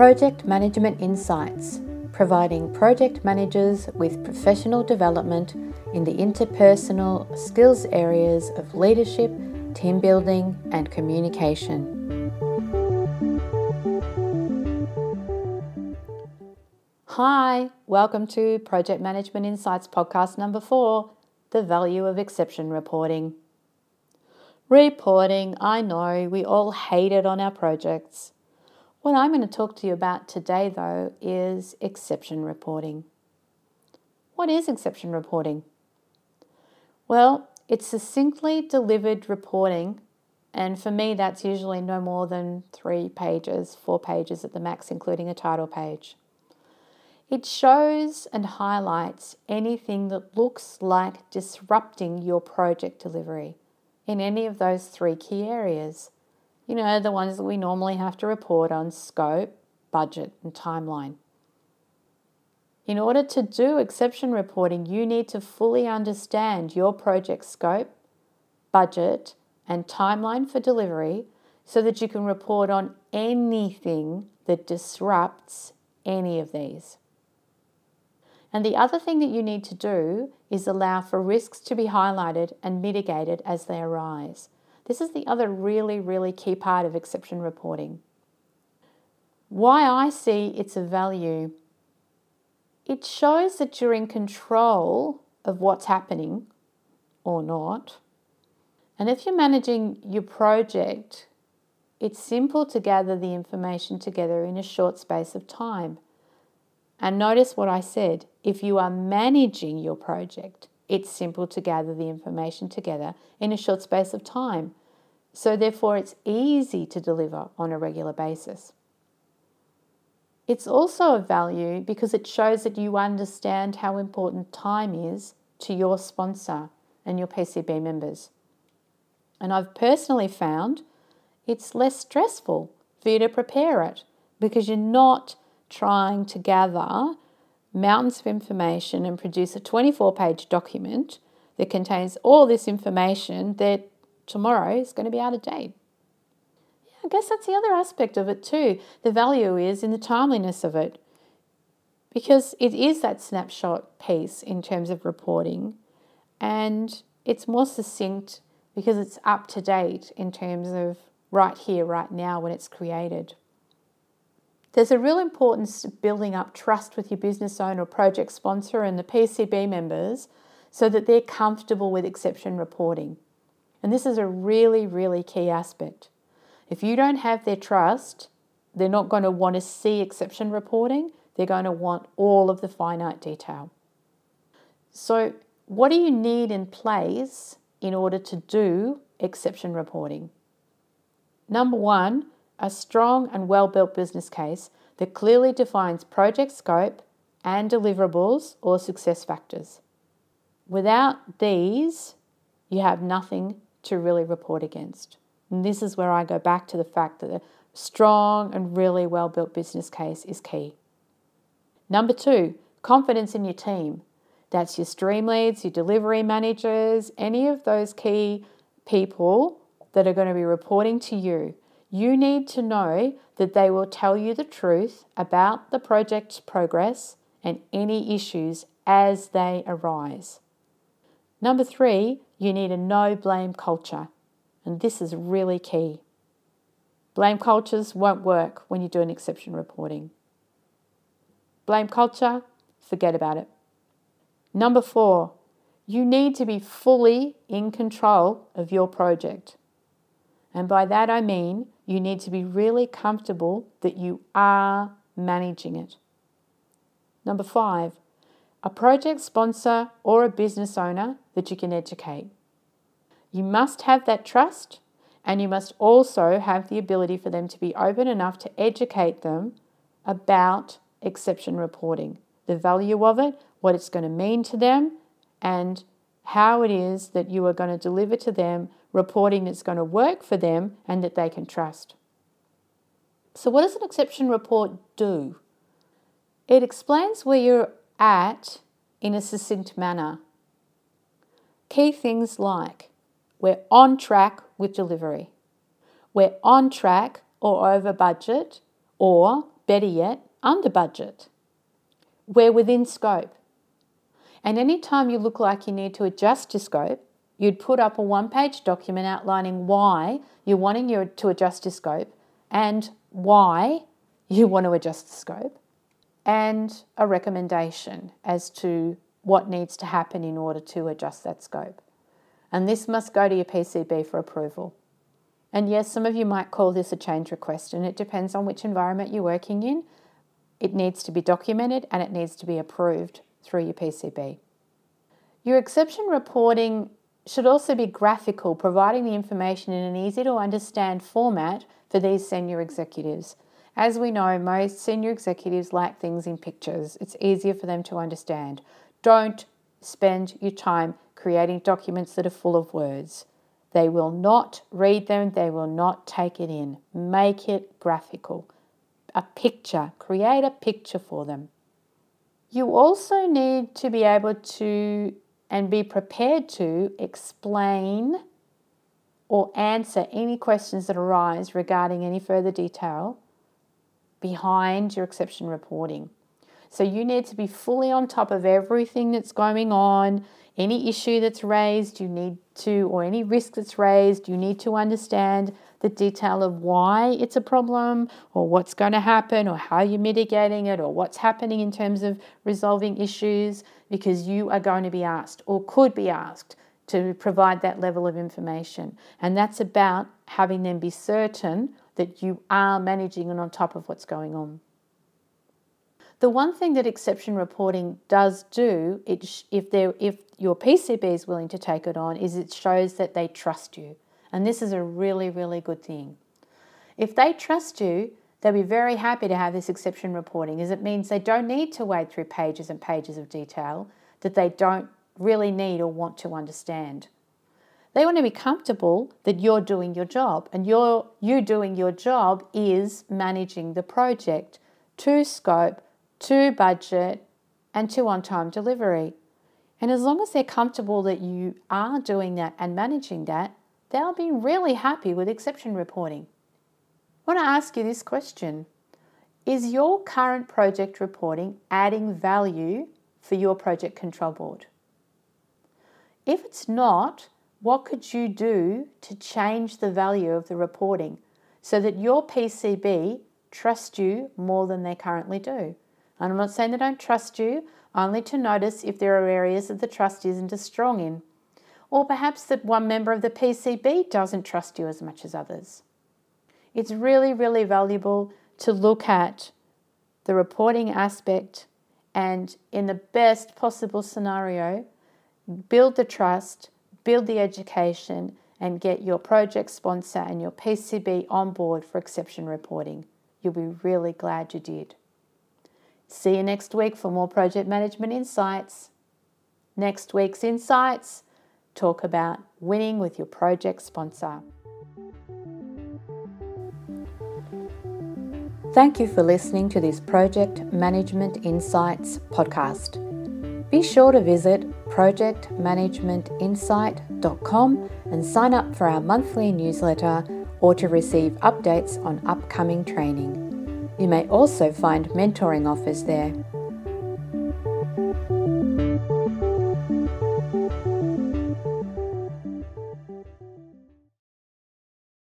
Project Management Insights, providing project managers with professional development in the interpersonal skills areas of leadership, team building, and communication. Hi, welcome to Project Management Insights podcast number four The Value of Exception Reporting. Reporting, I know we all hate it on our projects. What I'm going to talk to you about today, though, is exception reporting. What is exception reporting? Well, it's succinctly delivered reporting, and for me, that's usually no more than three pages, four pages at the max, including a title page. It shows and highlights anything that looks like disrupting your project delivery in any of those three key areas. You know, the ones that we normally have to report on scope, budget, and timeline. In order to do exception reporting, you need to fully understand your project scope, budget, and timeline for delivery so that you can report on anything that disrupts any of these. And the other thing that you need to do is allow for risks to be highlighted and mitigated as they arise. This is the other really, really key part of exception reporting. Why I see it's a value, it shows that you're in control of what's happening or not. And if you're managing your project, it's simple to gather the information together in a short space of time. And notice what I said if you are managing your project, it's simple to gather the information together in a short space of time. So, therefore, it's easy to deliver on a regular basis. It's also of value because it shows that you understand how important time is to your sponsor and your PCB members. And I've personally found it's less stressful for you to prepare it because you're not trying to gather mountains of information and produce a 24 page document that contains all this information that tomorrow is going to be out of date. Yeah, I guess that's the other aspect of it too. The value is in the timeliness of it because it is that snapshot piece in terms of reporting and it's more succinct because it's up to date in terms of right here, right now when it's created. There's a real importance to building up trust with your business owner, project sponsor, and the PCB members so that they're comfortable with exception reporting. And this is a really, really key aspect. If you don't have their trust, they're not going to want to see exception reporting, they're going to want all of the finite detail. So, what do you need in place in order to do exception reporting? Number one, a strong and well built business case that clearly defines project scope and deliverables or success factors. Without these, you have nothing to really report against. And this is where I go back to the fact that a strong and really well built business case is key. Number two, confidence in your team. That's your stream leads, your delivery managers, any of those key people that are going to be reporting to you you need to know that they will tell you the truth about the project's progress and any issues as they arise. Number three, you need a no blame culture, and this is really key. Blame cultures won't work when you're doing exception reporting. Blame culture, forget about it. Number four, you need to be fully in control of your project. And by that I mean you need to be really comfortable that you are managing it. Number five, a project sponsor or a business owner that you can educate. You must have that trust and you must also have the ability for them to be open enough to educate them about exception reporting, the value of it, what it's going to mean to them, and how it is that you are going to deliver to them reporting that's going to work for them and that they can trust. So, what does an exception report do? It explains where you're at in a succinct manner. Key things like we're on track with delivery, we're on track or over budget or better yet, under budget. We're within scope. And anytime you look like you need to adjust your scope, you'd put up a one page document outlining why you're wanting your, to adjust your scope and why you want to adjust the scope, and a recommendation as to what needs to happen in order to adjust that scope. And this must go to your PCB for approval. And yes, some of you might call this a change request, and it depends on which environment you're working in. It needs to be documented and it needs to be approved through your PCB. Your exception reporting should also be graphical, providing the information in an easy to understand format for these senior executives. As we know, most senior executives like things in pictures. It's easier for them to understand. Don't spend your time creating documents that are full of words. They will not read them, they will not take it in. Make it graphical. A picture, create a picture for them. You also need to be able to and be prepared to explain or answer any questions that arise regarding any further detail behind your exception reporting. So you need to be fully on top of everything that's going on, any issue that's raised, you need to, or any risk that's raised, you need to understand the detail of why it's a problem, or what's going to happen, or how you're mitigating it, or what's happening in terms of resolving issues, because you are going to be asked or could be asked to provide that level of information. And that's about having them be certain that you are managing and on top of what's going on. The one thing that exception reporting does do, it, if, if your PCB is willing to take it on, is it shows that they trust you. And this is a really, really good thing. If they trust you, they'll be very happy to have this exception reporting, as it means they don't need to wade through pages and pages of detail that they don't really need or want to understand. They want to be comfortable that you're doing your job, and your you doing your job is managing the project to scope to budget, and to on time delivery. And as long as they're comfortable that you are doing that and managing that, they'll be really happy with exception reporting. I want to ask you this question Is your current project reporting adding value for your project control board? If it's not, what could you do to change the value of the reporting so that your PCB trusts you more than they currently do? And I'm not saying they don't trust you, only to notice if there are areas that the trust isn't as strong in. Or perhaps that one member of the PCB doesn't trust you as much as others. It's really, really valuable to look at the reporting aspect and, in the best possible scenario, build the trust, build the education, and get your project sponsor and your PCB on board for exception reporting. You'll be really glad you did. See you next week for more project management insights. Next week's insights talk about winning with your project sponsor. Thank you for listening to this Project Management Insights podcast. Be sure to visit projectmanagementinsight.com and sign up for our monthly newsletter or to receive updates on upcoming training. You may also find mentoring offers there.